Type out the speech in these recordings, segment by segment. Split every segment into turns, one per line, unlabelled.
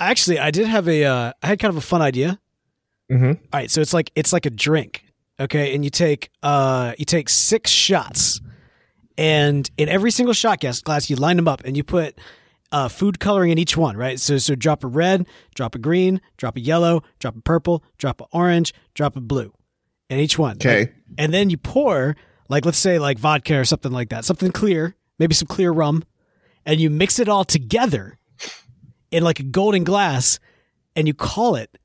Actually, I did have a. Uh, I had kind of a fun idea.
Mm-hmm.
All right, so it's like it's like a drink, okay, and you take uh you take six shots, and in every single shot glass, glass you line them up and you put uh, food coloring in each one, right? So so drop a red, drop a green, drop a yellow, drop a purple, drop a orange, drop a blue, in each one.
Okay.
and then you pour like let's say like vodka or something like that, something clear, maybe some clear rum, and you mix it all together in like a golden glass, and you call it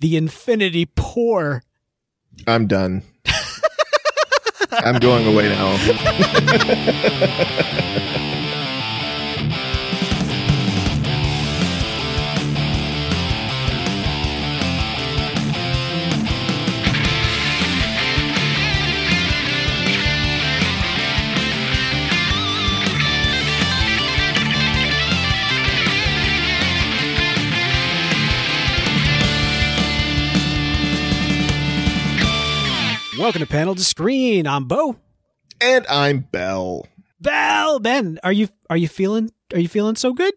the infinity pour.
I'm done. I'm going away now.
Welcome to Panel to Screen. I'm Beau.
and I'm Beall.
Beall, Ben, are you are you feeling are you feeling so good?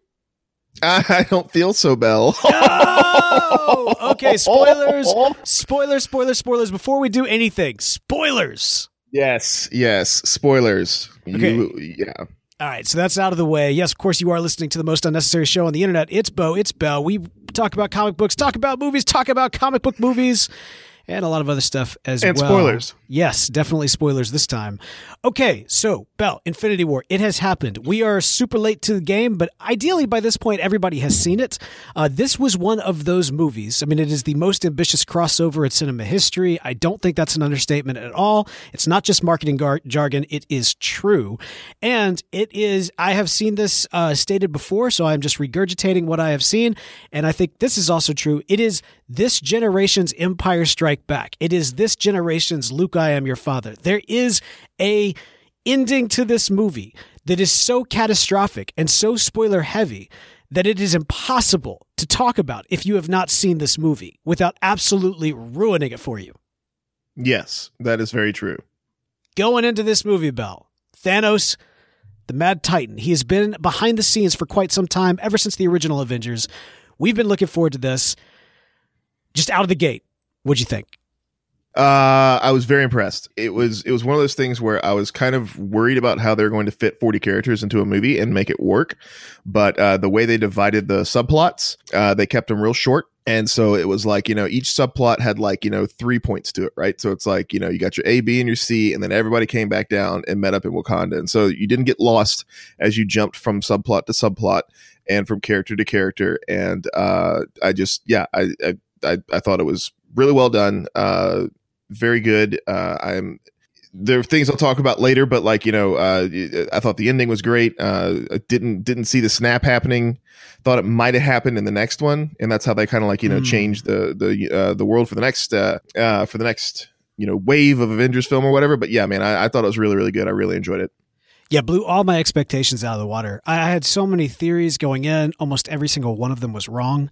I don't feel so, Beall.
No! Okay, spoilers. Spoilers, spoilers, spoilers. Before we do anything, spoilers.
Yes, yes. Spoilers.
Okay.
You, yeah.
All right, so that's out of the way. Yes, of course, you are listening to the most unnecessary show on the internet. It's Beau, it's Beall. We talk about comic books, talk about movies, talk about comic book movies, and a lot of other stuff as
And
well.
spoilers.
Yes, definitely spoilers this time. Okay, so Beall, Infinity War, it has happened. We are super late to the game, but ideally by this point, everybody has seen it. Uh, this was one of those movies. I mean, it is the most ambitious crossover in cinema history. I don't think that's an understatement at all. It's not just marketing gar- jargon, it is true. And it is, I have seen this uh, stated before, so I'm just regurgitating what I have seen. And I think this is also true. It is this generation's Empire Strike Back. It is this generation's Luke, I am your father. There is a ending to this movie that is so catastrophic and so spoiler heavy that it is impossible to talk about if you have not seen this movie without absolutely ruining it for you.
Yes, that is very true.
Going into this movie, Beall, Thanos, the Mad Titan, he has been behind the scenes for quite some time, ever since the original Avengers. We've been looking forward to this. Just out of the gate, what'd you think?
Uh, I was very impressed. It was it was one of those things where I was kind of worried about how they're going to fit 40 characters into a movie and make it work, but uh, the way they divided the subplots, uh, they kept them real short. And so it was like, you know, each subplot had like, you know, three points to it, right? So it's like, you know, you got your A, B, and your C, and then everybody came back down and met up in Wakanda. And so you didn't get lost as you jumped from subplot to subplot and from character to character. And uh, I just, yeah, I, I, I, I thought it was really well done. Uh, very good. Uh, I'm there are things I'll talk about later, but like you know, uh, I thought the ending was great. Uh, I didn't didn't see the snap happening. Thought it might have happened in the next one, and that's how they kind of like you know
Mm.
changed the the uh, the world for the next uh, uh, for the next you know wave of Avengers film or whatever. But yeah, man, I, I thought it was really really good. I really enjoyed it.
Yeah, blew all my expectations out of the water. I I had so many theories going in. Almost every single one of them was wrong.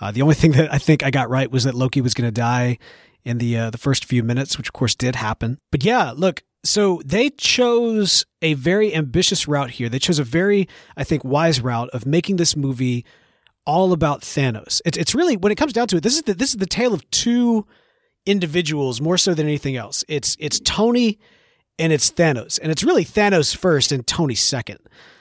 Uh, the only thing that I think I got right was that Loki was going to die in the uh, the first few minutes, which of course did happen. But yeah, look, so they chose a very ambitious route here. They chose a very, I think, wise route of making this movie all about Thanos. It's it's really when it comes down to it, this is the this is the tale of two individuals more so than anything else. It's it's Tony and it's Thanos, and it's really Thanos first and Tony second.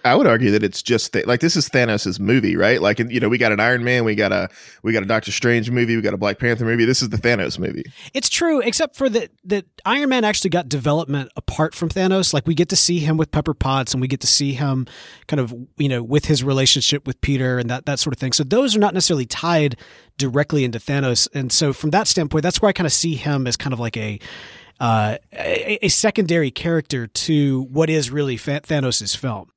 I would argue that it's just th- like this is Thanos' movie, right? Like you know, we got an Iron Man, we got a we got a Doctor Strange movie, we got a Black Panther movie. This is the Thanos movie.
It's true, except for that that Iron Man actually got development apart from Thanos. Like we get to see him with Pepper Potts, and we get to see him kind of you know with his relationship with Peter and that that sort of thing. So those are not necessarily tied directly into Thanos, and so from that standpoint, that's where I kind of see him as kind of like a. Uh, a, a secondary character to what is really Fa- Thanos' film.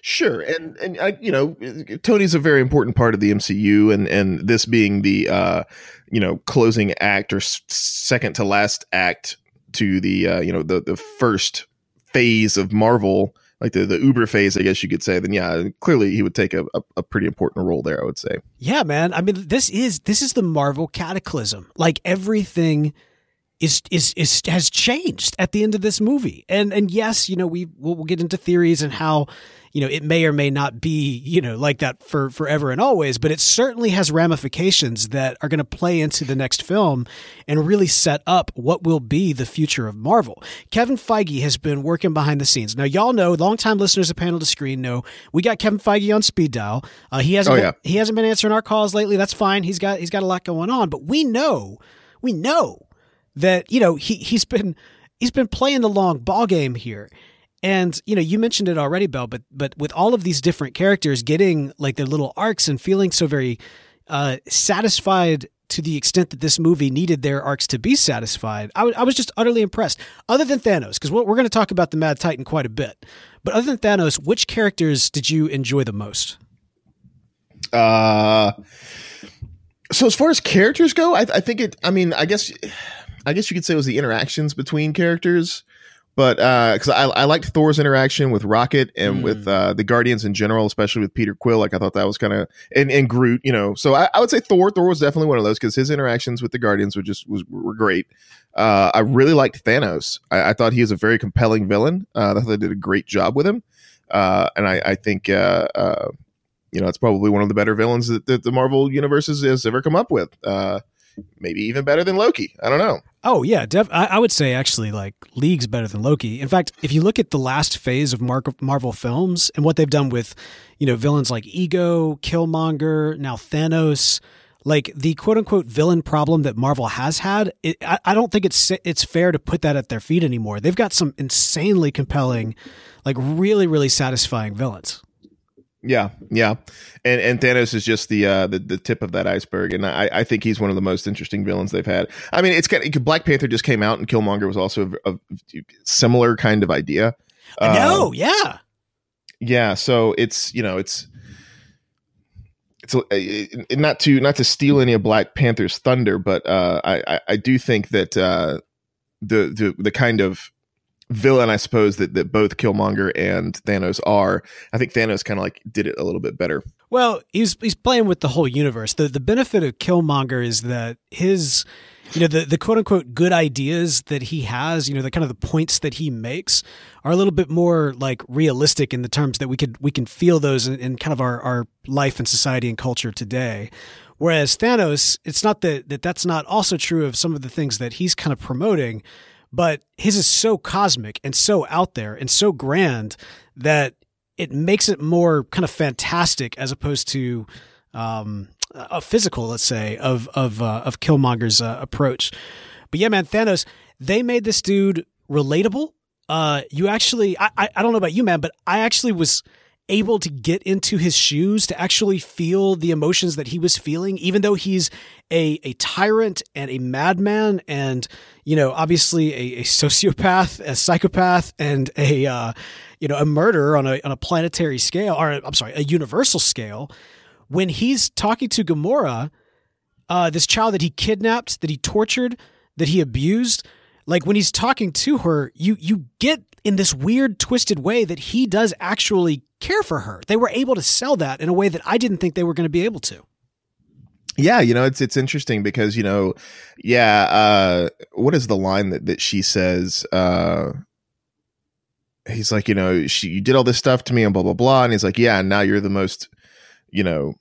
Sure, and and I, you know, Tony's a very important part of the MCU, and and this being the uh, you know closing act or s- second to last act to the uh, you know the the first phase of Marvel, like the the Uber phase, I guess you could say. Then yeah, clearly he would take a, a, a pretty important role there. I would say.
Yeah, man. I mean, this is this is the Marvel cataclysm. Like everything is is is has changed at the end of this movie. And and yes, you know, we we'll, we'll get into theories and how you know it may or may not be you know like that for forever and always, but it certainly has ramifications that are going to play into the next film and really set up what will be the future of Marvel. Kevin Feige has been working behind the scenes. Now, y'all know, longtime listeners of Panel to Screen know we got Kevin Feige on speed dial. Uh, he hasn't
Oh,
been,
yeah.
he hasn't been answering our calls lately. That's fine. He's got he's got a lot going on, but we know we know that you know he he's been he's been playing the long ball game here. And you know, you mentioned it already, Beall, but but with all of these different characters getting like their little arcs and feeling so very uh, satisfied to the extent that this movie needed their arcs to be satisfied, I was just utterly impressed. Other than Thanos, because we're, we're going to talk about the Mad Titan quite a bit, but other than Thanos, which characters did you enjoy the most?
Uh, so as far as characters go, I, I think it. I mean, I guess, I guess you could say it was the interactions between characters, but because I, I liked Thor's interaction with Rocket and
Mm.
with uh, the Guardians in general, especially with Peter Quill. Like I thought that was kind of and, and Groot. You know, so I, I would say Thor. Thor was definitely one of those because his interactions with the Guardians were just was were great. Uh, I really liked Thanos. I, I thought he was a very compelling villain. Uh, I thought they did a great job with him, uh, and I, I think. Uh, uh, you know, it's probably one of the better villains that, that the Marvel universe has, has ever come up with. Uh, maybe even better than Loki. I don't know.
Oh yeah, def- I, I would say actually like leagues better than Loki. In fact, if you look at the last phase of Mar- Marvel films and what they've done with, you know, villains like Ego, Killmonger, now Thanos, like the quote unquote villain problem that Marvel has had, it, I, I don't think it's it's fair to put that at their feet anymore. They've got some insanely compelling, like really really satisfying villains.
Yeah, yeah, and and Thanos is just the uh, the the tip of that iceberg, and I, I think he's one of the most interesting villains they've had. I mean, it's kind of Black Panther just came out, and Killmonger was also a, a similar kind of idea.
no,
Um,
yeah,
yeah so it's you know it's it's uh, it- not to not to steal any of black panther's thunder but uh i i, I do think that uh the the the kind of villain i suppose that that both killmonger and thanos are i think thanos kind of like did it a little bit better
Well, he's he's playing with the whole universe. The the benefit of Killmonger is that his you know the the quote unquote good ideas that he has, you know, the kind of the points that he makes are a little bit more like realistic in the terms that we could we can feel those in, in kind of our our life and society and culture today. Whereas Thanos, it's not that, that that's not also true of some of the things that he's kind of promoting, but his is so cosmic and so out there and so grand that it makes it more kind of fantastic as opposed to um, a physical, let's say, of of uh, of Killmonger's uh, approach. But yeah, man, Thanos, they made this dude relatable. Uh, you actually, I, I I don't know about you, man, but I actually was able to get into his shoes to actually feel the emotions that he was feeling, even though he's a, a tyrant and a madman and, you know, obviously a, a sociopath, a psychopath, and a, uh, you know, a murderer on a, on a planetary scale, or I'm sorry, a universal scale. When he's talking to Gamora, uh, this child that he kidnapped, that he tortured, that he abused, like when he's talking to her, you you get in this weird twisted way that he does actually care for her. They were able to sell that in a way that I didn't think they were going to be able to.
yeah you know it's it's interesting because you know yeah uh what is the line that that she says uh he's like you know she you did all this stuff to me and blah blah blah and he's like yeah now you're the most you know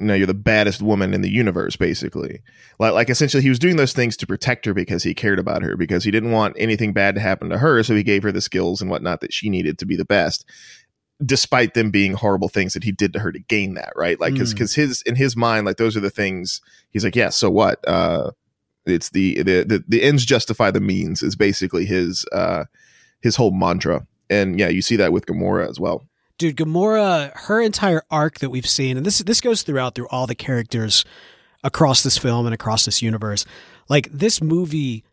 no you're the baddest woman in the universe basically. Like like essentially he was doing those things to protect her because he cared about her because he didn't want anything bad to happen to her so he gave her the skills and whatnot that she needed to be the best despite them being horrible things that he did to her to gain that right? Like because
Mm.
because his in his mind like those are the things he's like yeah so what? Uh it's the the the, the ends justify the means is basically his uh his whole mantra. And yeah you see that with Gamora as well
Dude, Gamora, her entire arc that we've seen, and this this goes throughout through all the characters across this film and across this universe. Like this movie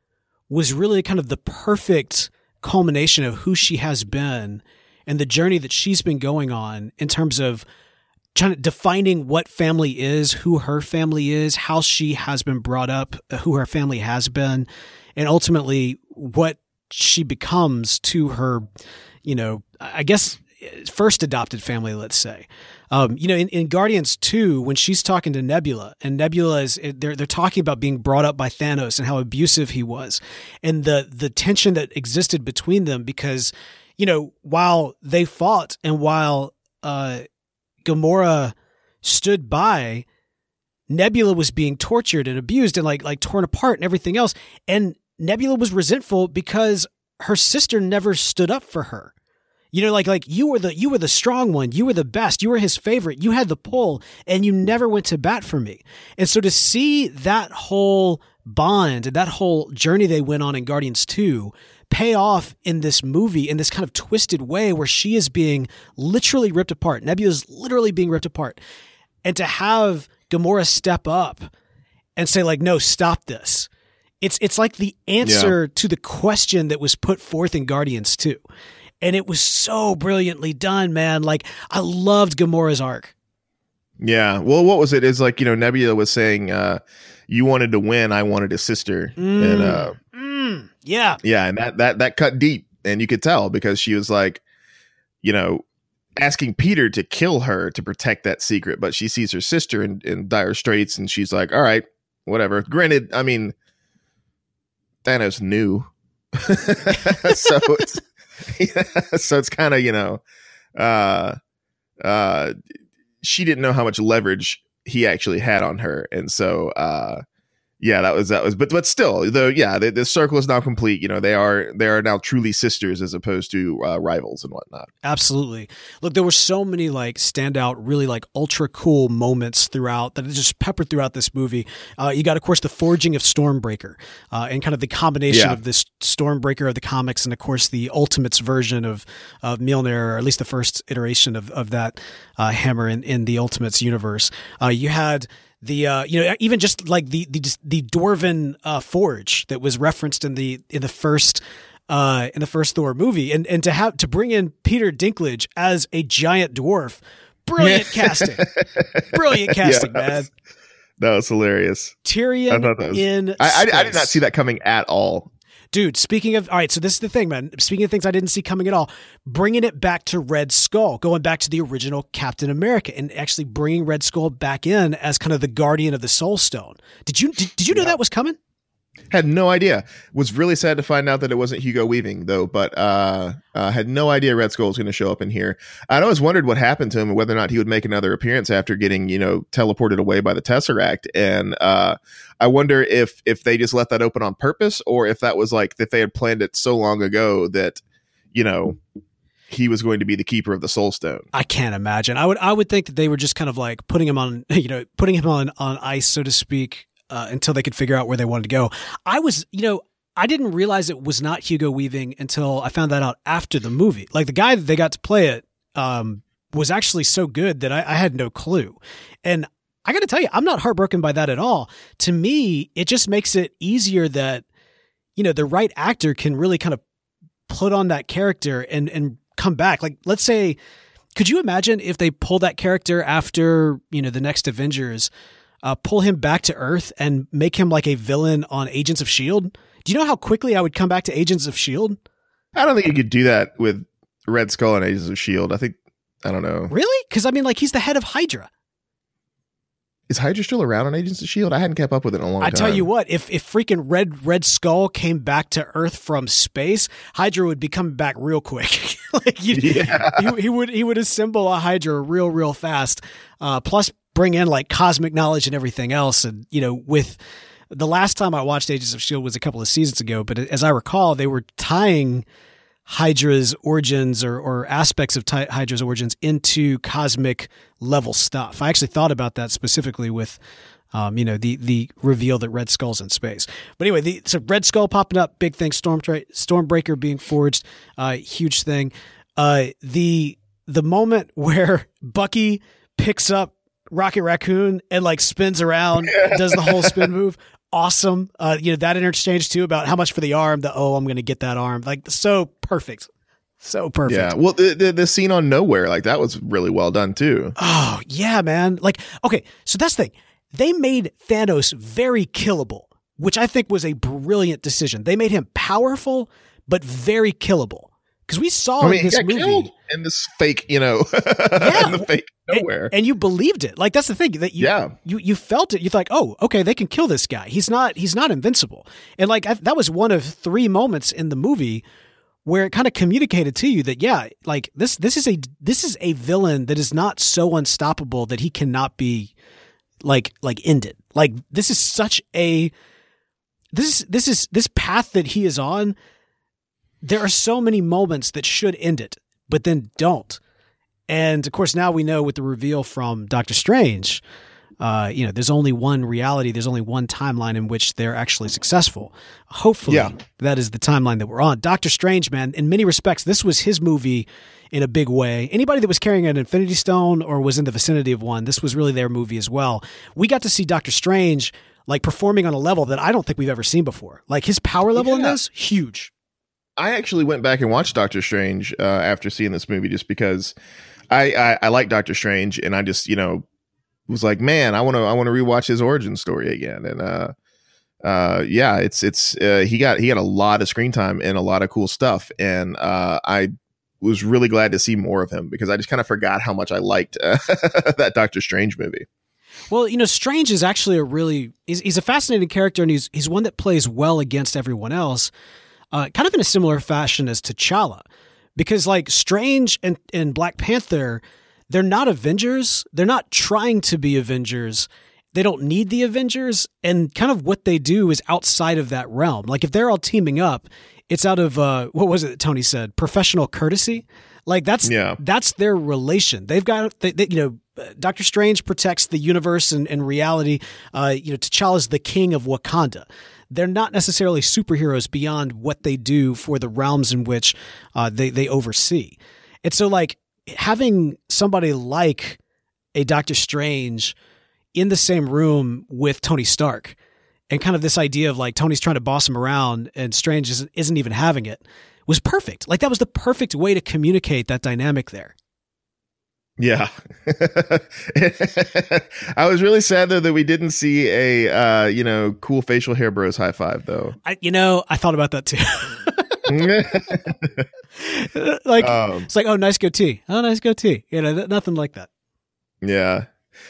was really kind of the perfect culmination of who she has been and the journey that she's been going on in terms of trying to defining what family is, who her family is, how she has been brought up, who her family has been, and ultimately what she becomes to her, you know, I guess first adopted family, let's say. Um, you know, in, in, Guardians 2, when she's talking to Nebula, and Nebula is they're they're talking about being brought up by Thanos and how abusive he was, and the the tension that existed between them because, you know, while they fought and while uh, Gamora stood by, Nebula was being tortured and abused and like like torn apart and everything else, and Nebula was resentful because her sister never stood up for her. You know, like like you were the you were the strong one, you were the best, you were his favorite, you had the pull, and you never went to bat for me. And so to see that whole bond and that whole journey they went on in Guardians 2 pay off in this movie in this kind of twisted way where she is being literally ripped apart. Nebula is literally being ripped apart. And to have Gamora step up and say, like, no, stop this. It's it's like the answer yeah. to the question that was put forth in Guardians 2 and it was so brilliantly done, man. Like I loved Gamora's arc.
Yeah. Well, what was it? Is like you know Nebula was saying, uh, "You wanted to win, I wanted a sister," mm, and uh,
mm, yeah,
yeah, and that that that cut deep, and you could tell because she was like, you know, asking Peter to kill her to protect that secret, but she sees her sister in, in dire straits, and she's like, "All right, whatever." Granted, I mean, Thanos knew, so it's so it's kind of you know uh uh she didn't know how much leverage he actually had on her. And so uh yeah, that was that was, but but still, though yeah, the, the, circle is now complete. You know, they are they are now truly sisters as opposed to uh, rivals and whatnot.
Absolutely. Look, there were so many like standout, really like ultra cool moments throughout that just peppered throughout this movie. Uh, you got, of course, the forging of Stormbreaker uh, and kind of the combination yeah. of this Stormbreaker of the comics and, of course, the Ultimates version of of Mjolnir, or at least the first iteration of of that uh, hammer in in the Ultimates universe. Uh, you had the uh, you know even just like the the the dwarven uh, forge that was referenced in the in the first uh, in the first Thor movie, and and to have to bring in Peter Dinklage as a giant dwarf, brilliant casting, brilliant casting, yeah, man.
That was hilarious.
Tyrion I was, in
I, I, I, did not see that coming at all
dude speaking of all right so this is the thing man. Speaking of things i didn't see coming at all bringing it back to red skull going back to the original captain america and actually bringing red skull back in as kind of the guardian of the soul stone. Did you did, did you know yeah. that was coming
had no idea. Was really sad to find out that it wasn't Hugo Weaving though. But uh, uh had no idea Red Skull was going to show up in here. I'd always wondered what happened to him and whether or not he would make another appearance after getting you know teleported away by the Tesseract. And uh, I wonder if if they just let that open on purpose or if that was like that they had planned it so long ago that you know he was going to be the keeper of the soul stone.
I can't imagine. I would I would think that they were just kind of like putting him on you know putting him on on ice so to speak uh, until they could figure out where they wanted to go. I was, you know, I didn't realize it was not Hugo Weaving until I found that out after the movie. Like the guy that they got to play it um, was actually so good that I, I had no clue. And I got to tell you, I'm not heartbroken by that at all. To me, it just makes it easier that you know the right actor can really kind of put on that character and and come back. Like let's say, could you imagine if they pull that character after you know the next Avengers? Uh, pull him back to Earth and make him like a villain on Agents of S.H.I.E.L.D.? Do you know how quickly I would come back to Agents of S.H.I.E.L.D.?
I don't think you could do that with Red Skull and Agents of S.H.I.E.L.D. I think, I don't know.
Really? Because I mean, like, he's the head of Hydra.
Is Hydra still around on Agents of Shield? I hadn't kept up with it in a long I
time. I tell you what, if if freaking Red Red Skull came back to Earth from space, Hydra would be coming back real quick. like yeah. he, he, would he would assemble a Hydra real real fast. Uh, plus bring in like cosmic knowledge and everything else. And, you know, with the last time I watched Agents of S.H.I.E.L.D. was a couple of seasons ago, but as I recall, they were tying Hydra's origins or, or aspects of Ty- Hydra's origins into cosmic level stuff. I actually thought about that specifically with. Um, you know the the reveal that Red Skull's in space. But anyway, the so Red Skull popping up, big thing. Storm Stormbreaker being forged, uh, huge thing. Uh, the the moment where Bucky picks up Rocket Raccoon and like spins around, does the whole spin move. Awesome. Uh, you know, that interchange too about how much for the arm, the oh, I'm gonna get that arm. Like so perfect. so perfect.
Yeah. Well, the, the the scene on nowhere, like that was really well done too.
Oh yeah, man. Like okay, so that's the thing. They made Thanos very killable, which I think was a brilliant decision. They made him powerful but very killable. Because we saw
I mean,
this movie,
in this fake, you know,
Yeah.
the fake
and-
nowhere.
and, you believed it. Like that's the thing that you
yeah.
you you felt it. You thought, oh, okay, they can kill this guy. He's not he's not invincible. And like I, that was one of three moments in the movie where it kind of communicated to you that yeah, like this this is a this is a villain that is not so unstoppable that he cannot be like like ended. Like this is such a this is this is this path that he is on. There are so many moments that should end it, but then don't. And of course, now we know with the reveal from Doctor Strange, uh, you know, there's only one reality, there's only one timeline in which they're actually successful. Hopefully,
Yeah.
that is the timeline that we're on. Doctor Strange, man, in many respects, this was his movie in a big way. Anybody that was carrying an Infinity Stone or was in the vicinity of one, this was really their movie as well. We got to see Doctor Strange like performing on a level that I don't think we've ever seen before. Like his power level in this, huge.
I actually went back and watched Doctor Strange uh, after seeing this movie just because I, I I like Doctor Strange and I just you know was like man I want to I want to rewatch his origin story again. And uh uh yeah it's it's uh, he got he got a lot of screen time and a lot of cool stuff. And uh I was really glad to see more of him because I just kind of forgot how much I liked uh, that Doctor Strange movie.
Well, you know, Strange is actually a really he's, he's a fascinating character, and he's he's one that plays well against everyone else, uh, kind of in a similar fashion as T'Challa, because like Strange and and Black Panther, they're not Avengers. They're not trying to be Avengers. They don't need the Avengers, and kind of what they do is outside of that realm. Like if they're all teaming up, it's out of uh, what was it that Tony said? Professional courtesy. Like that's
Yeah.
that's their relation. They've got they, they, you know uh, Doctor Strange protects the universe and, and reality. Uh, you know T'Challa's the king of Wakanda. They're not necessarily superheroes beyond what they do for the realms in which uh, they they oversee. And so like having somebody like a Doctor Strange in the same room with Tony Stark and kind of this idea of like Tony's trying to boss him around and Strange isn't, isn't even having it was perfect. Like that was the perfect way to communicate that dynamic there.
Yeah. I was really sad though that we didn't see a uh, you know, cool facial hair bros high five though.
I, you know, I thought about that too. like
um,
it's like, oh, nice goatee. Oh, nice goatee. You know, th- nothing like that.
yeah.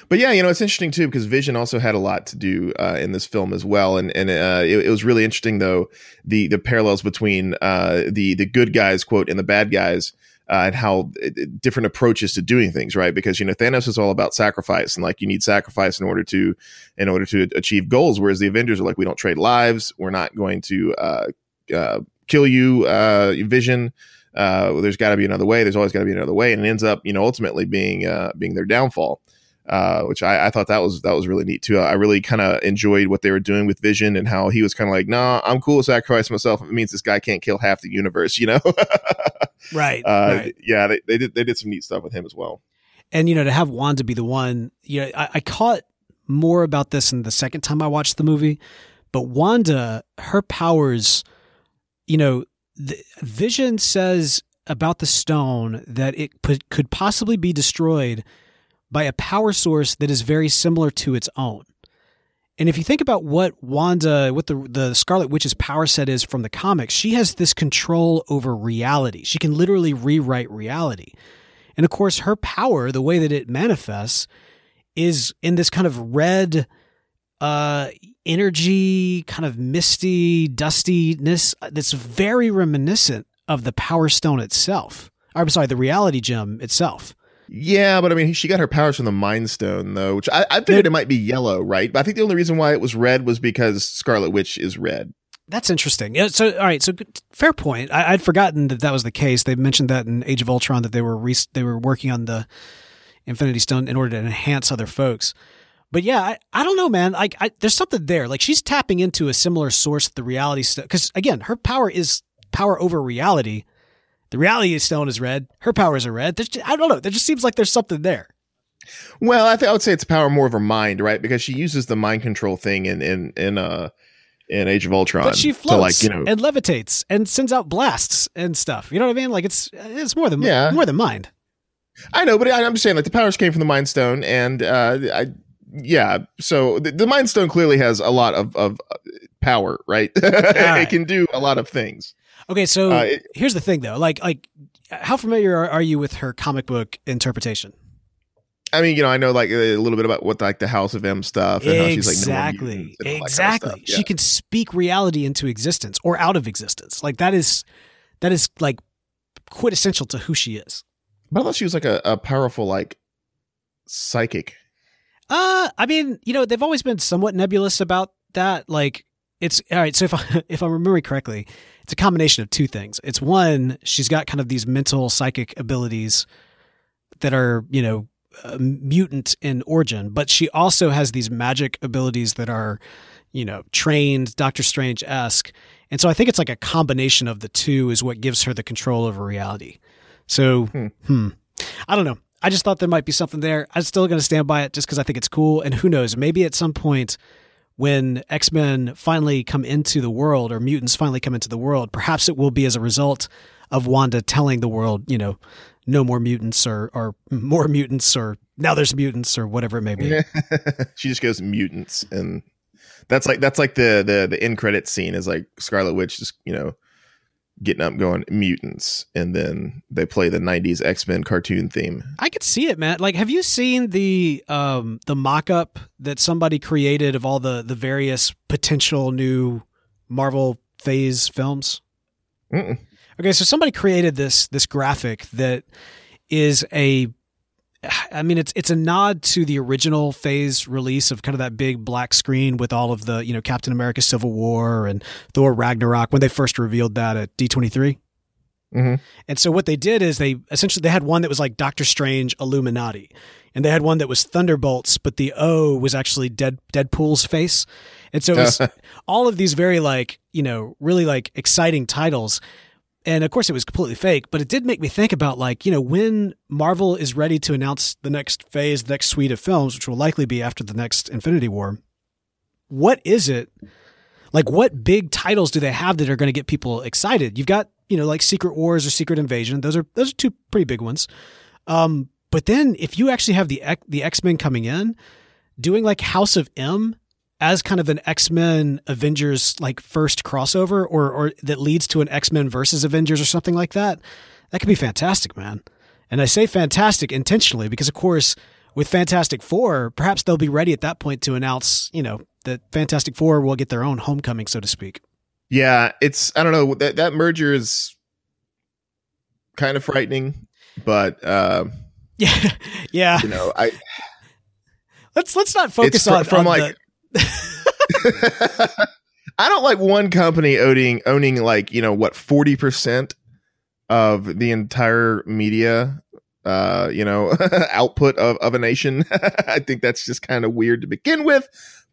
But yeah, you know, it's interesting too because Vision also had a lot to do uh, in this film as well, and and uh, it, it was really interesting though the the parallels between uh, the the good guys quote and the bad guys uh, and how uh, different approaches to doing things, right? Because you know Thanos is all about sacrifice and like you need sacrifice in order to in order to achieve goals, whereas the Avengers are like we don't trade lives, we're not going to uh, uh, kill you, uh, Vision. Uh, there's got to be another way. There's always got to be another way, and it ends up, you know, ultimately being uh, being their downfall. Uh, which I, I thought that was that was really neat too. I really kind of enjoyed what they were doing with Vision and how he was kind of like, "Nah, I'm cool with sacrificing myself. If it means this guy can't kill half the universe," you know.
Right.
uh,
right.
Yeah, they, they did they did some neat stuff with him as well.
And you know, to have Wanda be the one, you know, I, I caught more about this in the second time I watched the movie, but Wanda, her powers, you know, the Vision says about the stone that it could possibly be destroyed by a power source that is very similar to its own. And if you think about what Wanda, what the the Scarlet Witch's power set is from the comics, she has this control over reality. She can literally rewrite reality. And of course, her power, the way that it manifests, is in this kind of red uh energy, kind of misty dustiness that's very reminiscent of the power stone itself. I'm sorry, the reality gem itself.
Yeah, but I mean, she got her powers from the Mind Stone, though, which I, I figured it might be yellow, right? But I think the only reason why it was red was because Scarlet Witch is red.
That's interesting. Yeah, so, all right. So, fair point. I, I'd forgotten that that was the case. They mentioned that in Age of Ultron that they were re- they were working on the Infinity Stone in order to enhance other folks. But yeah, I, I don't know, man. Like, I, there's something there. Like, she's tapping into a similar source of the reality stone. Because again, her power is power over reality. The reality stone is red. Her powers are red. There's just, I don't know. There just seems like there's something there.
Well, I think I would say it's power more of her mind, right? Because she uses the mind control thing in in in uh in Age of Ultron.
But she
to,
floats
like you know,
and levitates and sends out blasts and stuff. You know what I mean? Like it's it's more than
Yeah.
more than mind.
I know, but I, I'm just saying, like the powers came from the Mind Stone, and uh, I, yeah. So the, the Mind Stone clearly has a lot of of uh, power, right?
right.
it can do a lot of things.
Okay, so
Uh, it-
here's the thing though. Like like how familiar are, are you with her comic book interpretation?
I mean, you know, I know like a little bit about what like the House of M stuff and how she's like
exactly.
mutants and all that kind of
exactly. She can speak reality into existence or out of existence. Like that is that is like quintessential to who she is.
But I thought she was like a, a powerful like psychic.
uh i mean you know they've always been somewhat nebulous about that. Like it's all right so if i if i'm remembering correctly it's a combination of two things. It's one she's got kind of these mental psychic abilities that are you know uh, mutant in origin but she also has these magic abilities that are you know trained doctor strange-esque. And so i think it's like a combination of the two is what gives her the control over reality. So
Hmm.
hmm, i don't know. I just thought there might be something there. I'm still going to stand by it just because i think it's cool and who knows maybe at some point when x-men finally come into the world or mutants finally come into the world perhaps it will be as a result of wanda telling the world you know no more mutants or or more mutants or now there's mutants or whatever it may be.
She just goes mutants, and that's like that's like the the the end credit scene is like Scarlet Witch just you know getting up going mutants, and then they play the '90s X Men cartoon theme.
I could see it, man. Like, have you seen the um the mock up that somebody created of all the the various potential new Marvel Phase films?
Mm-mm.
Okay, so somebody created this this graphic that is a I mean it's it's a nod to the original phase release of kind of that big black screen with all of the, you know, Captain America Civil War and Thor Ragnarok when they first revealed that at D23.
Mhm.
And so what they did is they essentially they had one that was like Doctor Strange Illuminati. And they had one that was Thunderbolts, but the O was actually Dead Deadpool's face. And so it was all of these very like, you know, really like exciting titles. And of course it was completely fake, but it did make me think about like, you know, when Marvel is ready to announce the next phase, the next suite of films, which will likely be after the next Infinity War, what is it? Like what big titles do they have that are going to get people excited? You've got, you know, like Secret Wars or Secret Invasion. Those are those are two pretty big ones. Um, but then if you actually have the X- the X-Men coming in, doing like House of M as kind of an X-Men Avengers like first crossover or or that leads to an X-Men versus Avengers or something like that, that could be fantastic, man. And I say fantastic intentionally because of course with Fantastic 4, perhaps they'll be ready at that point to announce, you know, that Fantastic 4 will get their own homecoming so to speak.
Yeah, it's I don't know that that merger is kind of frightening, but uh,
Yeah. yeah.
you know I
Let's let's not focus
fr-
on
from,
on
like- I don't like one company owning owning like you know what forty percent of the entire media uh you know output of, of a nation. I think that's just kind of weird to begin with.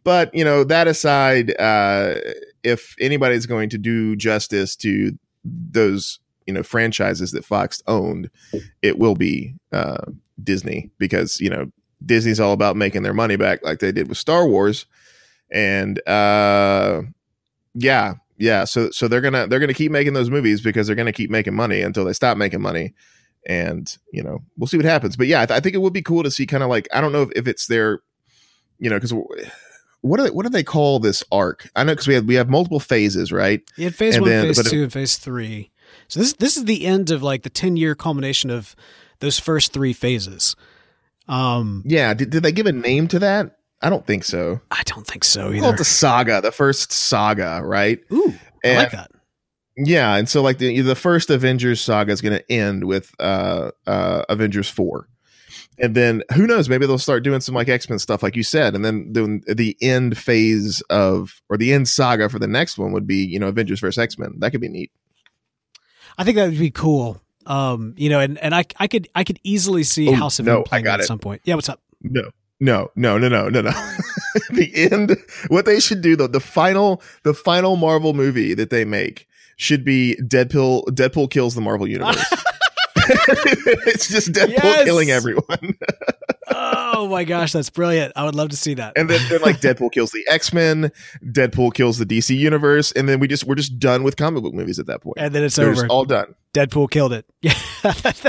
But you know that aside uh if anybody's going to do justice to those you know franchises that fox owned it will be uh disney because you know disney's all about making their money back like they did with star wars and uh yeah yeah so so they're gonna they're gonna keep making those movies because they're gonna keep making money until they stop making money. And you know we'll see what happens. But yeah i, th- I think it would be cool to see kind of like i don't know if, if it's their you know because what do they, what do they call this arc? I know because we have we have multiple phases right?
You had phase
And
one,
then-
phase two, and phase three. So this this is the end of like the ten year culmination of those first three phases. Um,
yeah did, did they give a name to that i don't think so
I don't think so
Well,
either.
it's a saga the first saga right
Ooh, I like that.
Yeah, and so like the the first Avengers saga is going to end with uh uh Avengers 4. And then who knows, maybe they'll start doing some like X-Men stuff like you said and then doing the end phase of or the end saga for the next one would be, you know, Avengers versus X-Men. That could be neat.
I think that would be cool. Um, you know, and and I I could I could easily see
Oh,
House of
no,
M
I
playing
got
at
it.
some point. Yeah, what's up?
No. No, no, no, no, no, no. the end what they should do though, the final the final Marvel movie that they make should be Deadpool Deadpool kills the Marvel universe. it's just Deadpool
Yes.
killing everyone.
oh, my gosh, that's brilliant! I would love to see that.
And then, then like Deadpool kills the X Men, Deadpool kills the DC universe, and then we just we're just done with comic book movies at that point.
and then it's
They're
over.
all done.
Deadpool killed it. Yeah,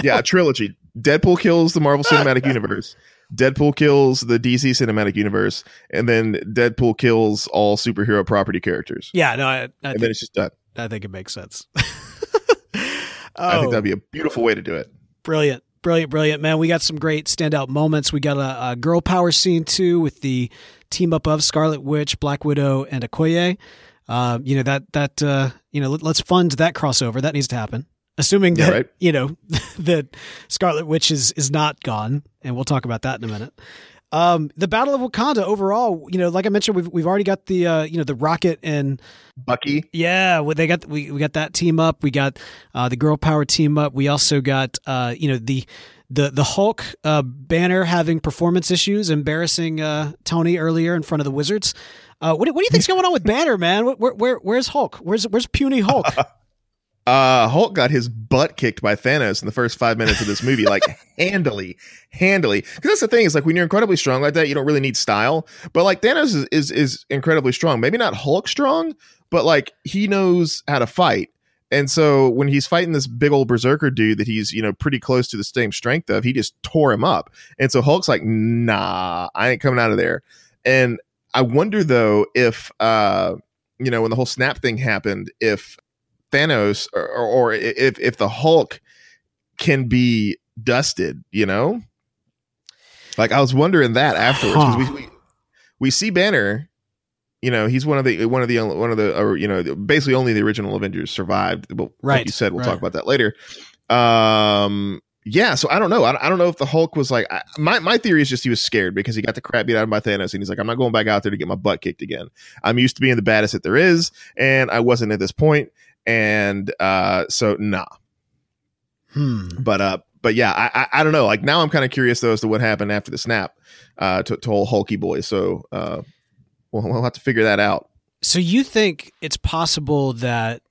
Yeah, a trilogy. Deadpool kills the Marvel Cinematic Universe. Deadpool kills the DC Cinematic Universe, and then Deadpool kills all superhero property characters.
yeah. No, I, I,
And
think,
then it's just done.
I think it makes sense.
I think
Oh.
that'd be a beautiful way to do it.
Brilliant, brilliant, brilliant, man. We got some great standout moments. We got a, a girl power scene too with the team up of Scarlet Witch, Black Widow, and Okoye. Uh, you know that that uh, you know let, us fund that crossover. That needs to happen. Assuming
Yeah,
that
right.
you know that Scarlet Witch is is not gone, and we'll talk about that in a minute. Um, the Battle of Wakanda overall, you know, like I mentioned, we've we've already got the uh, you know the Rocket and
Bucky.
yeah, well, they got we, we got that team up. We got uh, the girl power team up. We also got uh, you know the the the Hulk uh, banner having performance issues, embarrassing uh, Tony earlier in front of the Wizards. Uh, what, do- what do you think's going on with Banner, man? Where, where where's Hulk? Where's where's puny Hulk?
Uh, Hulk got his butt kicked by Thanos in the first five minutes of this movie, like handily, handily. Because that's the thing is like when you're incredibly strong like that, you don't really need style. But like Thanos is, is is incredibly strong. Maybe not Hulk strong, but like he knows how to fight. And so when he's fighting this big old berserker dude that he's you know pretty close to the same strength of, he just tore him up. And so Hulk's like, nah, I ain't coming out of there. And I wonder though if uh you know when the whole snap thing happened, if Thanos or, or, if if the Hulk can be dusted, you know? Like I was wondering that afterwards because
Huh.
we, we we see Banner, you know, he's one of the one of the one of the or, you know basically only the original Avengers survived. Well, like
Right,
you said, we'll
right.
talk about that later. Um, yeah, so I don't know. I, I don't know if the Hulk was like I, my my theory is just he was scared because he got the crap beat out of by Thanos, and he's like, I'm not going back out there to get my butt kicked again. I'm used to being the baddest that there is, and I wasn't at this point, and uh, so nah.
hmm.
But uh, but yeah, I I, I don't know. Like now, I'm kind of curious though as to what happened after the snap uh, to to old Hulky boy. So uh, we'll, we'll have to figure that out.
So you think it's possible that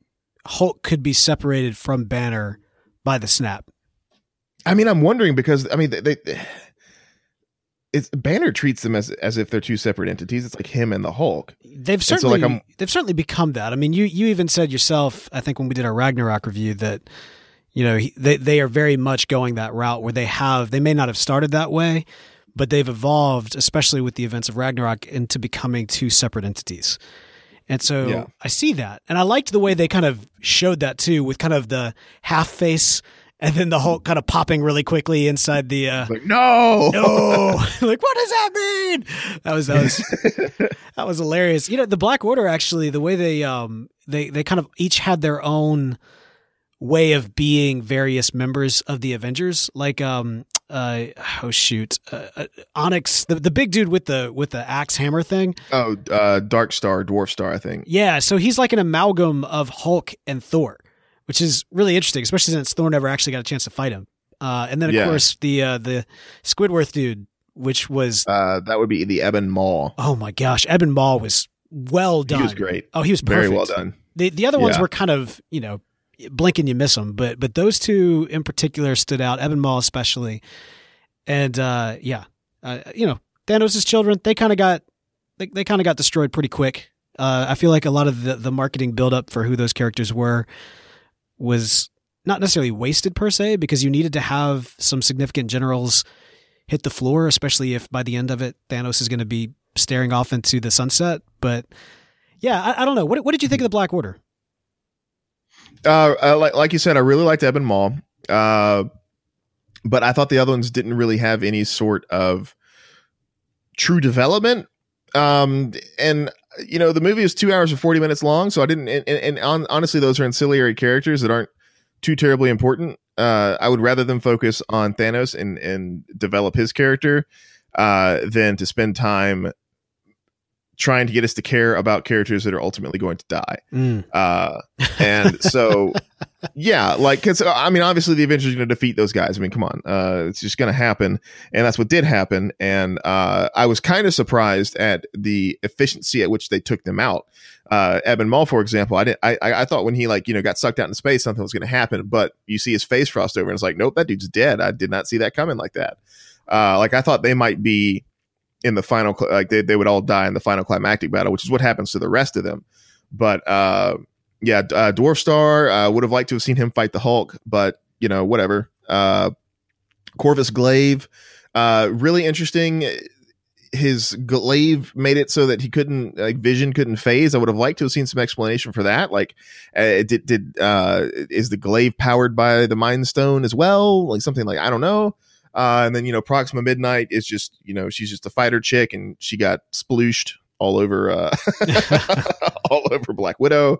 Hulk could be separated from Banner by the snap?
I mean, I'm wondering because I mean they. they it's Banner treats them as as if they're two separate entities. It's like him and the Hulk.
They've
so,
certainly
like, I'm-
they've certainly become that. I mean, you you even said yourself, I think when we did our Ragnarok review that you know he, they they are very much going that route where they have they may not have started that way, but they've evolved, especially with the events of Ragnarok, into becoming two separate entities. And so
Yeah.
I see that, and I liked the way they kind of showed that too, with kind of the half face and then the Hulk kind of popping really quickly inside the. Uh,
like no,
no, like what does that mean? That was that was that was hilarious. You know, the Black Order actually, the way they um they they kind of each had their own way of being various members of the Avengers. Like um uh oh shoot, uh, uh, Onyx, the the big dude with the with the axe hammer thing.
oh, uh, Dark Star, Dwarf Star, I think.
Yeah, so he's like an amalgam of Hulk and Thor, which is really interesting, especially since Thor never actually got a chance to fight him. Uh, and then of
Yeah.
course the uh, the Squidworth dude, which was
Uh, that would be the Ebony Maw.
oh my gosh, Ebony Maw was well done.
He was great.
Oh, he was perfect.
Very well done.
The the other ones were kind of you know blink and you miss them, but but those two in particular stood out. Ebony Maw especially, and uh, yeah, uh, you know Thanos' children they kind of got they, they kind of got destroyed pretty quick. Uh, I feel like a lot of the the marketing buildup for who those characters were was not necessarily wasted per se because you needed to have some significant generals hit the floor, especially if by the end of it Thanos is going to be staring off into the sunset. But yeah, I, I don't know. What what did you think of the Black Order?
Uh, like like you said, I really liked Ebony Maw. Uh, but I thought the other ones didn't really have any sort of true development. Um, and you know, the movie is two hours and forty minutes long, so I didn't. And, and, and on, honestly, those are ancillary characters that aren't too terribly important. Uh, I would rather them focus on Thanos and and develop his character uh, than to spend time trying to get us to care about characters that are ultimately going to die.
Mm.
Uh, and so, yeah, like, because I mean, obviously, the Avengers are going to defeat those guys. I mean, come on, uh, it's just going to happen, and that's what did happen. And uh, I was kind of surprised at the efficiency at which they took them out. Uh, Ebony Maw, for example, I didn't. I, I I thought when he like you know got sucked out into space, something was going to happen, but you see his face frost over, and it's like, nope, that dude's dead. I did not see that coming like that. Uh, like I thought they might be in the final, like they, they would all die in the final climactic battle, which is what happens to the rest of them. But uh, yeah, uh, Dwarf Star uh, would have liked to have seen him fight the Hulk, but you know, whatever. Uh, Corvus Glaive, uh, really interesting. His glaive made it so that he couldn't, like, vision couldn't phase. I would have liked to have seen some explanation for that. Like, uh, did did uh, is the glaive powered by the Mind Stone as well? Like something like I don't know. Uh, and then you know Proxima Midnight is just you know she's just a fighter chick and she got splooshed all over uh, all over Black Widow.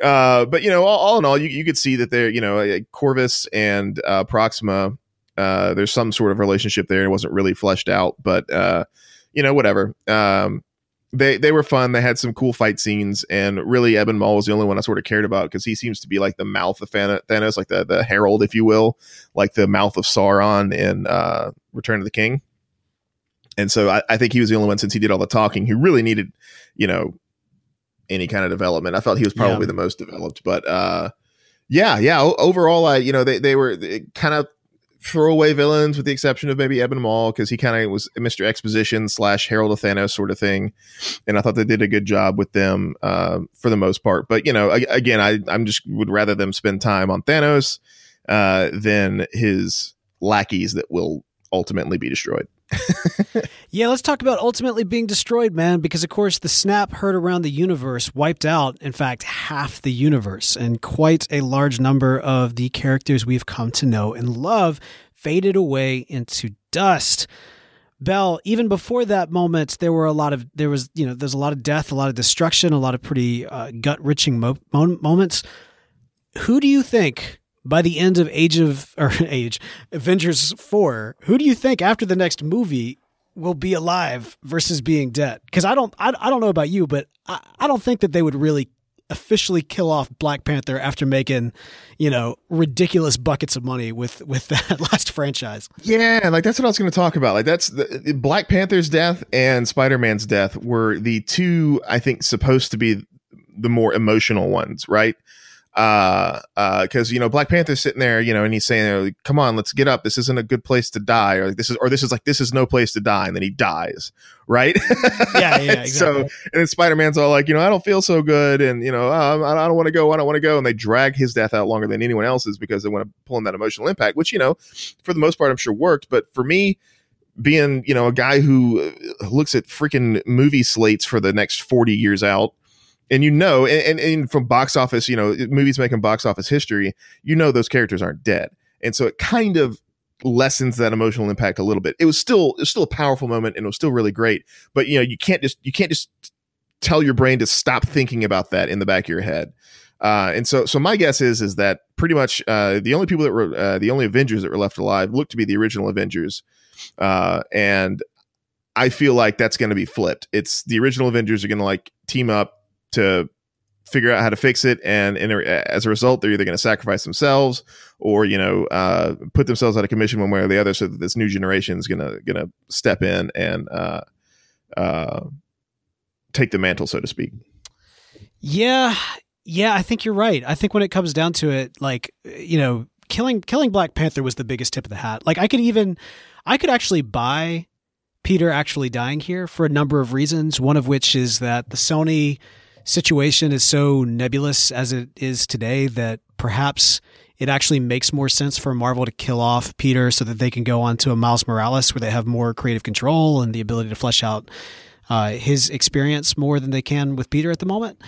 Uh, but you know, all, all in all, you, you could see that there, you know, uh, Corvus and uh, Proxima. Uh, there's some sort of relationship there. It wasn't really fleshed out, but uh, you know, whatever. Um, they they were fun. They had some cool fight scenes, and really, Ebony Maw was the only one I sort of cared about because he seems to be like the mouth of Thanos, like the the herald, if you will, like the mouth of Sauron in uh, Return of the King. And so I, I think he was the only one since he did all the talking who really needed, you know, any kind of development. I felt he was probably yeah. the most developed, but uh, yeah, yeah. Overall, I you know they they were kind of throwaway villains with the exception of maybe Ebony Maw because he kind of was Mr. Exposition slash Herald of Thanos sort of thing, and I thought they did a good job with them uh, for the most part. But you know, again, I I'm just would rather them spend time on Thanos uh, than his lackeys that will ultimately be destroyed.
yeah, let's talk about ultimately being destroyed, man, because of course the snap heard around the universe wiped out, in fact, half the universe, and quite a large number of the characters we've come to know and love faded away into dust. Beall, even before that moment, there were a lot of there was you know there's a lot of death, a lot of destruction, a lot of pretty uh, gut wrenching mo- moments. Who do you think by the end of Age of or Age Avengers 4, who do you think after the next movie will be alive versus being dead? Cuz I don't I, I don't know about you, but I, I don't think that they would really officially kill off Black Panther after making, you know, ridiculous buckets of money with with that last franchise.
Yeah, like that's what I was going to talk about. Like that's the, Black Panther's death and Spider-Man's death were the two I think supposed to be the more emotional ones, right? Uh uh because you know black panther's sitting there you know and he's saying come on let's get up this isn't a good place to die or this is or this is like this is no place to die and then he dies right
yeah yeah exactly.
so and then spider-man's all like you know i don't feel so good and you know oh, i don't want to go i don't want to go and they drag his death out longer than anyone else's because they want to pull in that emotional impact which you know for the most part i'm sure worked but for me being you know a guy who uh, looks at freaking movie slates for the next 40 years out and you know, and, and, and, from box office, you know, movies making box office history, you know, those characters aren't dead, and so it kind of lessens that emotional impact a little bit. It was still it was still a powerful moment, and it was still really great. But you know, you can't just you can't just tell your brain to stop thinking about that in the back of your head. Uh, and so, so my guess is is that pretty much uh, the only people that were uh, the only Avengers that were left alive look to be the original Avengers, uh, and I feel like that's going to be flipped. It's the original Avengers are going to like team up to figure out how to fix it. And, as a result they're either going to sacrifice themselves or you know uh, put themselves out of commission one way or the other so that this new generation is going to going to step in and uh, uh, take the mantle so to speak.
Yeah. Yeah i think you're right. I think when it comes down to it like you know killing killing black panther was the biggest tip of the hat. Like i could even i could actually buy peter actually dying here for a number of reasons one of which is that the sony situation is so nebulous as it is today that perhaps it actually makes more sense for Marvel to kill off Peter so that they can go on to a Miles Morales where they have more creative control and the ability to flesh out uh, his experience more than they can with Peter at the moment.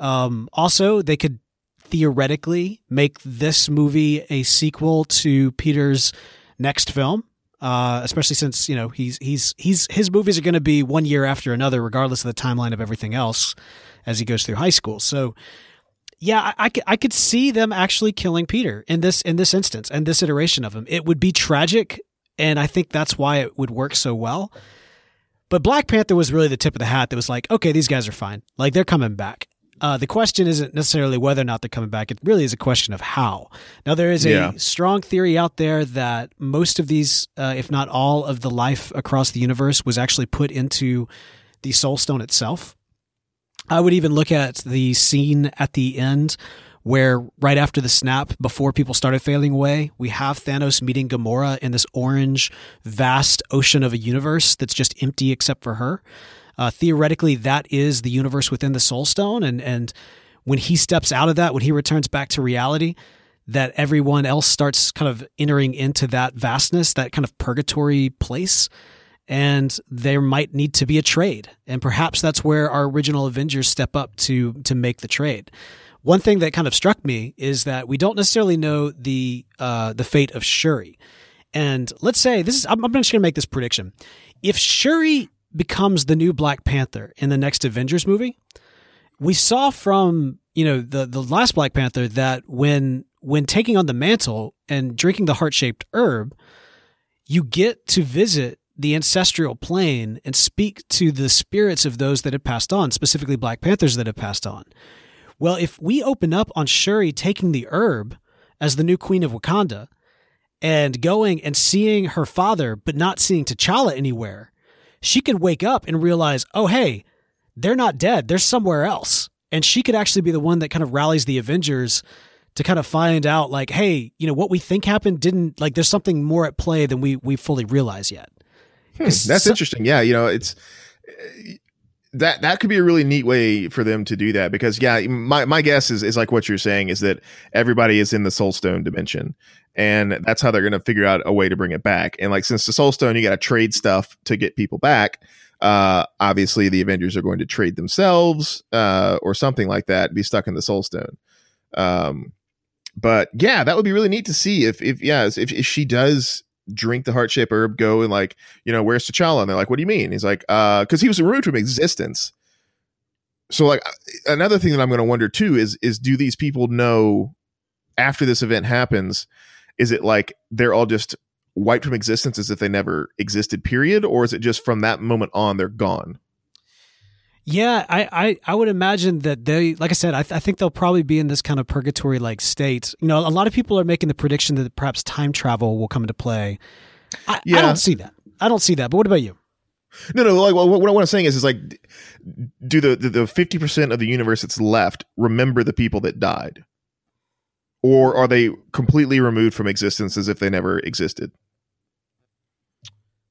Um, also, they could theoretically make this movie a sequel to Peter's next film. Uh, especially since you know he's he's he's his movies are going to be one year after another, regardless of the timeline of everything else as he goes through high school. So yeah, I, I, I could see them actually killing Peter in this in this instance and this iteration of him. It would be tragic, and I think that's why it would work so well. But Black Panther was really the tip of the hat that was like, okay, these guys are fine. Like they're coming back. Uh, the question isn't necessarily whether or not they're coming back. It really is a question of how. Now, there is a yeah. strong theory out there that most of these, uh, if not all of the life across the universe, was actually put into the Soul Stone itself. I would even look at the scene at the end where right after the snap, before people started failing away, we have Thanos meeting Gamora in this orange, vast ocean of a universe that's just empty except for her. Uh, theoretically, that is the universe within the Soul Stone, and and when he steps out of that, when he returns back to reality, that everyone else starts kind of entering into that vastness, that kind of purgatory place. And there might need to be a trade. And perhaps that's where our original Avengers step up to to make the trade. One thing that kind of struck me is that we don't necessarily know the uh, the fate of Shuri. And let's say this is I'm, I'm just going to make this prediction. If Shuri becomes the new Black Panther in the next Avengers movie, we saw from you know the the last Black Panther that when when taking on the mantle and drinking the heart shaped herb, you get to visit the ancestral plane and speak to the spirits of those that have passed on, specifically Black Panthers that have passed on. Well, if we open up on Shuri taking the herb as the new queen of Wakanda and going and seeing her father, but not seeing T'Challa anywhere, she could wake up and realize, oh, hey, they're not dead. They're somewhere else. And she could actually be the one that kind of rallies the Avengers to kind of find out, like, hey, you know, what we think happened didn't, like, there's something more at play than we, we fully realize yet.
Hmm, that's so, interesting. Yeah. You know, it's, that that could be a really neat way for them to do that because yeah my, my guess is is like what you're saying is that everybody is in the soul stone dimension and that's how they're going to figure out a way to bring it back. And like since the soul stone you got to trade stuff to get people back uh obviously the avengers are going to trade themselves uh or something like that be stuck in the soul stone. Um but yeah that would be really neat to see if if yeah if, if she does drink the heart shaped herb, go and like, you know, where's T'Challa? And they're like, what do you mean? He's like, uh, because he was removed from existence. So like another thing that I'm going to wonder too is is do these people know after this event happens? Is it like they're all just wiped from existence as if they never existed? Period, or is it just from that moment on they're gone?
Yeah, I, I, I would imagine that they, like I said, I, th- I think they'll probably be in this kind of purgatory like state. You know, a lot of people are making the prediction that perhaps time travel will come into play. I, yeah. I don't see that. I don't see that. But what about you?
No, no. Like, what, what I'm saying is, is like, do the the fifty percent of the universe that's left remember the people that died, or are they completely removed from existence as if they never existed?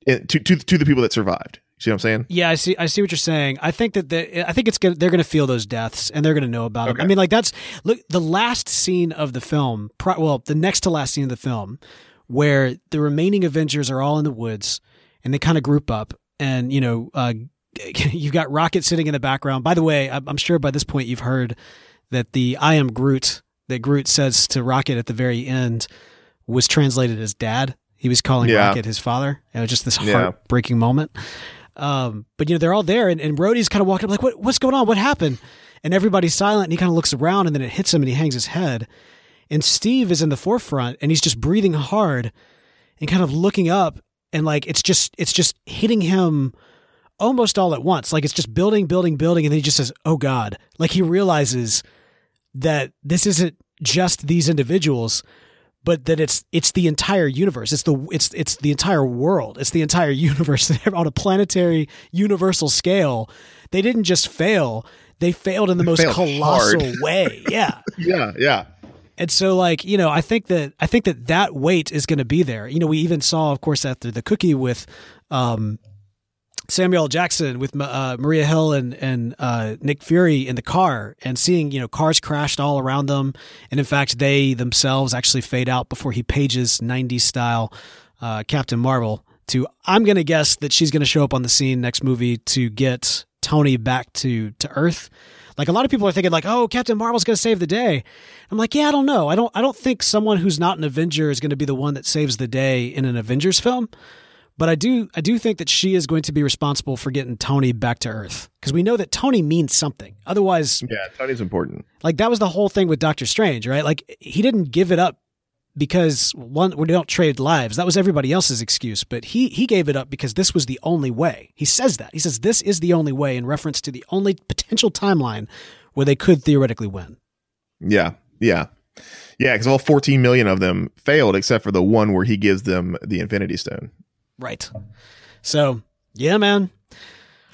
And to to to the people that survived. See what I'm saying?
Yeah, I see. I see what you're saying. I think that the, I think it's good. They're going to feel those deaths and they're going to know about okay. them. I mean, like that's look the last scene of the film. Well, the next to last scene of the film, where the remaining Avengers are all in the woods and they kind of group up, and you know, uh, you've got Rocket sitting in the background. By the way, I'm sure by this point you've heard that the "I am Groot" that Groot says to Rocket at the very end was translated as "Dad." He was calling yeah. Rocket his father. It was just this heartbreaking yeah. moment. Um, but you know, they're all there, and, and Rhodey's kind of walking up like, "What? What's going on? What happened?" And everybody's silent, and he kind of looks around, and then it hits him, and he hangs his head. And Steve is in the forefront, and he's just breathing hard, and kind of looking up, and like it's just it's just hitting him almost all at once. Like it's just building, building, building, and then he just says, "Oh God!" Like he realizes that this isn't just these individuals but that it's it's the entire universe. It's the it's it's the entire world. It's the entire universe on a planetary universal scale. They didn't just fail; they failed in the they most colossal way. Yeah,
yeah, yeah.
And so, like you know, I think that I think that that weight is going to be there. You know, we even saw, of course, after the cookie with um, Samuel Jackson with uh, Maria Hill and and uh, Nick Fury in the car, and seeing you know cars crashed all around them, and in fact they themselves actually fade out before he pages '90s style uh, Captain Marvel. To I'm to guess that she's to show up on the scene next movie to get Tony back to to Earth. Like a lot of people are thinking, like, oh, Captain Marvel's going to save the day. I'm like, yeah, I don't know. I don't. I don't think someone who's not an Avenger is going to be the one that saves the day in an Avengers film. But I do I do think that she is going to be responsible for getting Tony back to Earth because we know that Tony means something. Otherwise,
yeah, Tony's important.
Like that was the whole thing with Doctor Strange, right? Like he didn't give it up because one we don't trade lives. That was everybody else's excuse, but he he gave it up because this was the only way. He says that. He says this is the only way in reference to the only potential timeline where they could theoretically win.
Yeah. Yeah. Yeah, because all 14 million of them failed except for the one where he gives them the Infinity Stone.
Right. So, yeah, man.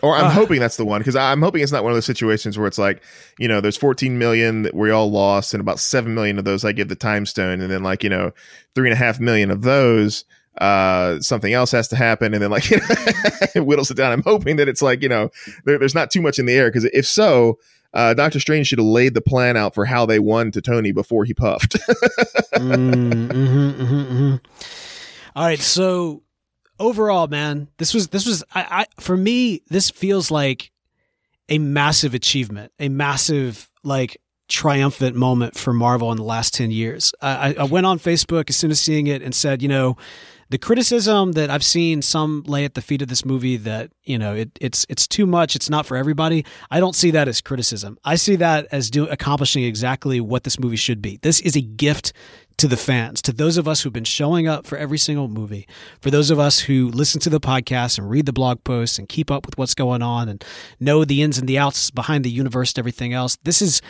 Or I'm
Uh.
hoping that's the one because I'm hoping it's not one of those situations where it's like, you know, there's 14 million that we all lost, and about seven million of those I give the time stone, and then like you know, three and a half million of those, uh, something else has to happen, and then like it whittles it down. I'm hoping that it's like you know, there, there's not too much in the air because if so, uh, Doctor Strange should have laid the plan out for how they won to Tony before he puffed.
Mm, mhm, mhm, mhm. All right, so overall, man, this was this was I, I for me this feels like a massive achievement, a massive like triumphant moment for Marvel in the last ten years. I, I- I went on Facebook as soon as seeing it and said, you know, the criticism that I've seen some lay at the feet of this movie that you know it, it's it's too much, it's not for everybody. I don't see that as criticism. I see that as do, accomplishing exactly what this movie should be. This is a gift to the fans, to those of us who've been showing up for every single movie, for those of us who listen to the podcast and read the blog posts and keep up with what's going on and know the ins and the outs behind the universe and everything else. This is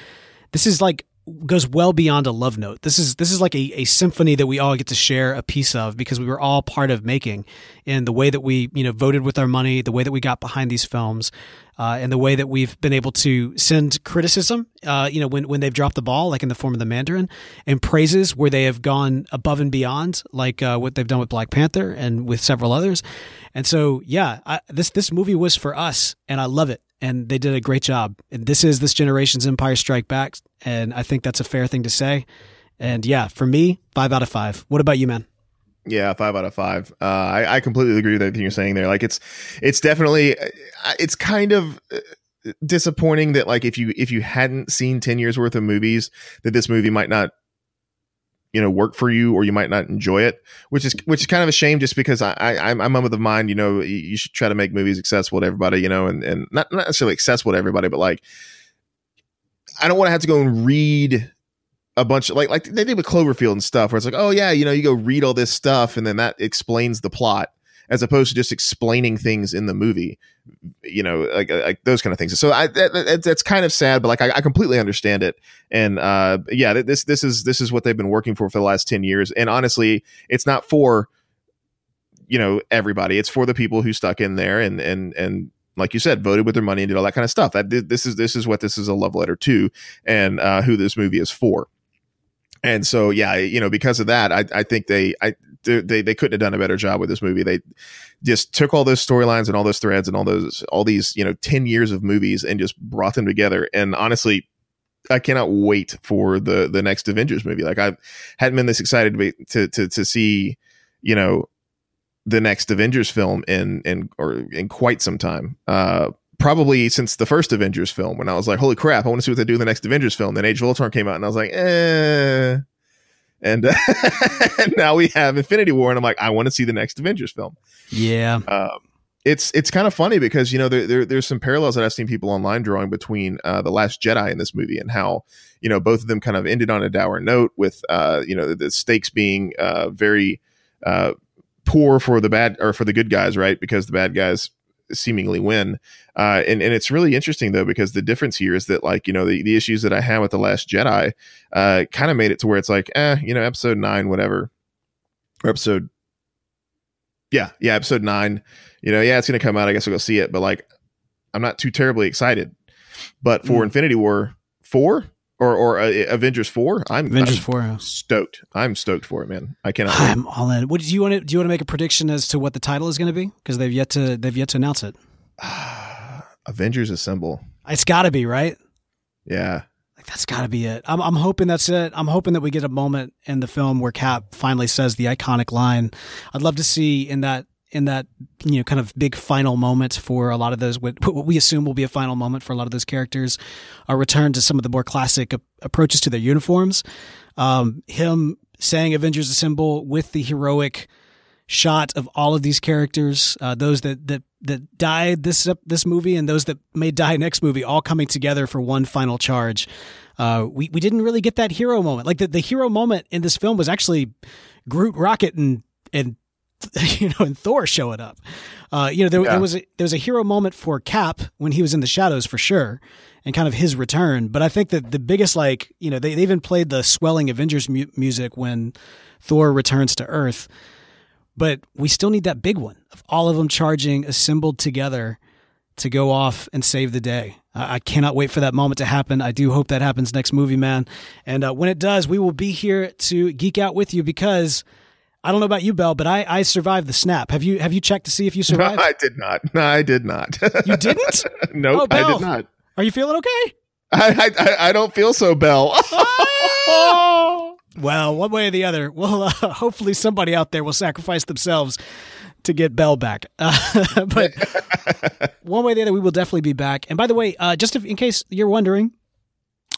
this is like goes well beyond a love note. This is this is like a, a symphony that we all get to share a piece of because we were all part of making and the way that we you know voted with our money, the way that we got behind these films, uh, and the way that we've been able to send criticism, uh, you know, when when they've dropped the ball, like in the form of the Mandarin, and praises where they have gone above and beyond, like uh, what they've done with Black Panther and with several others. And so, yeah, I, this this movie was for us, and I love it and they did a great job. And this is this generation's Empire Strike Back, and I think that's a fair thing to say. And yeah, for me, five out of five. What about you, man?
Yeah, five out of five. Uh, I, I completely agree with everything you're saying there. Like it's, it's definitely, uh, it's kind of uh, disappointing that like if you if you hadn't seen ten years worth of movies, that this movie might not, you know, work for you or you might not enjoy it. Which is which is kind of a shame, just because I, I I'm of the mind, you know, you should try to make movies accessible to everybody, you know, and and not not necessarily accessible to everybody, but like, I don't want to have to go and read a bunch of like like they did with Cloverfield and stuff, where it's like, oh yeah, you know, you go read all this stuff and then that explains the plot, as opposed to just explaining things in the movie, you know, like like those kind of things. So I that, that's kind of sad, but like I, I completely understand it. And uh, yeah, this this is this is what they've been working for for the last ten years. And honestly, it's not for you know everybody; it's for the people who stuck in there and and and like you said, voted with their money and did all that kind of stuff. That this is this is what this is a love letter to, and uh, who this movie is for. And so, yeah, you know, because of that, I, I think they, I, they, they couldn't have done a better job with this movie. They just took all those storylines and all those threads and all those, all these, you know, 10 years of movies and just brought them together. And honestly, I cannot wait for the, the next Avengers movie. Like I hadn't been this excited to, be, to, to, to see, you know, the next Avengers film in, in, or in quite some time. Uh, probably since the first Avengers film when I was like, holy crap, I want to see what they do in the next Avengers film. Then Age of Ultron came out and I was like, eh. And, uh, and now we have Infinity War and I'm like, I want to see the next Avengers film.
Yeah.
Um, it's it's kind of funny because you know there, there there's some parallels that I've seen people online drawing between uh, the Last Jedi in this movie and how you know both of them kind of ended on a dour note with uh, you know the, the stakes being uh, very uh, poor for the bad or for the good guys right because the bad guys seemingly win. Uh, and, and it's really interesting though, because the difference here is that like, you know, the, the issues that I had with the last Jedi, uh, kind of made it to where it's like, eh, you know, episode nine, whatever, or episode. Yeah. Yeah. Episode nine, you know, yeah, it's going to come out. I guess I'll go see it, but like, I'm not too terribly excited, but for
Mm.
Infinity War four or, or uh, Avengers four, I'm
Avengers
I'm
four.
stoked. I'm stoked for it, man. I cannot.
I'm all in. What do you want to do? You want to make a prediction as to what the title is going to be? Because they've yet to they've yet to announce it.
Avengers Assemble.
It's got to be right.
Yeah.
Like that's got to be it. I'm I'm hoping that's it. I'm hoping that we get a moment in the film where Cap finally says the iconic line. I'd love to see in that in that you know kind of big final moment for a lot of those what, what we assume will be a final moment for a lot of those characters a return to some of the more classic approaches to their uniforms. Um, him saying avengers assemble with the heroic shot of all of these characters uh, those that that that died this this movie and those that may die next movie all coming together for one final charge. Uh, we, we didn't really get that hero moment. Like the, the hero moment in this film was actually groot rocket and and you know, and Thor showing up. Uh, you know, there,
Yeah.
there was a, there was a hero moment for Cap when he was in the shadows for sure, and kind of his return. But I think that the biggest, like, you know, they, they even played the swelling Avengers mu- music when Thor returns to Earth. But we still need that big one of all of them charging, assembled together to go off and save the day. I, I cannot wait for that moment to happen. I do hope that happens next movie, man. And uh, when it does, we will be here to geek out with you because I don't know about you, Beall, but I, I survived the snap. Have you have you checked to see if you survived?
No, I did not. No, I did not.
You didn't?
nope,
Oh,
I did not.
Are you feeling okay?
I, I I don't feel so, Beall.
Well, one way or the other, well, uh, hopefully somebody out there will sacrifice themselves to get Beall back. Uh, but one way or the other, we will definitely be back. And by the way, uh, just if, in case you're wondering,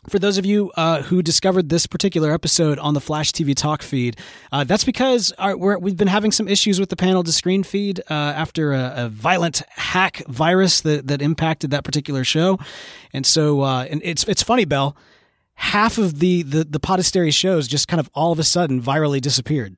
for those of you uh, who discovered this particular episode on the Flash TV Talk feed, uh, that's because we're, we've been having some issues with the panel to screen feed uh, after a, a violent hack virus that, that impacted that particular show, and so uh, and it's it's funny, Beall. Half of the the the Podastery shows just kind of all of a sudden virally disappeared.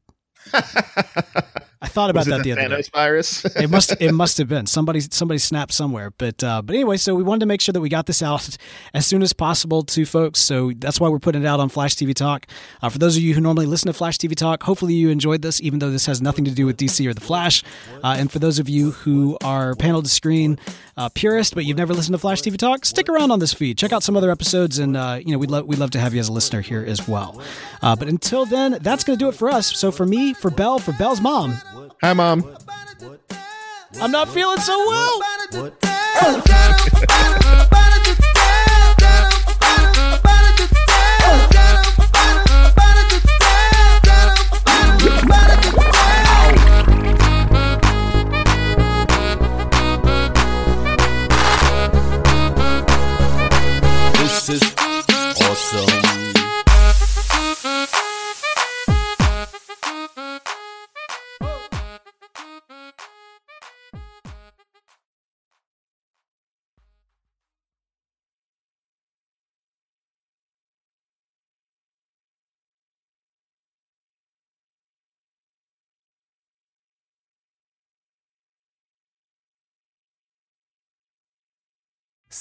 I thought about that
the
the other day.
Virus?
it must it must have been. Somebody somebody snapped somewhere. But uh, but anyway so we wanted to make sure that we got this out as soon as possible to folks. So that's why we're putting it out on flash tv talk. Uh, for those of you who normally listen to flash tv talk hopefully you enjoyed this even though this has nothing to do with dc or the flash. Uh, and for those of you who are panel to screen uh, purist but you've never listened to flash tv talk stick around on this feed. Check out some other episodes and uh, you know we'd, love we'd love to have you as a listener here as well. Uh, but until then that's going to do it for us. So for me for Beall for Beall's mom
Hi, mom.
i'm not feeling so well
This is awesome.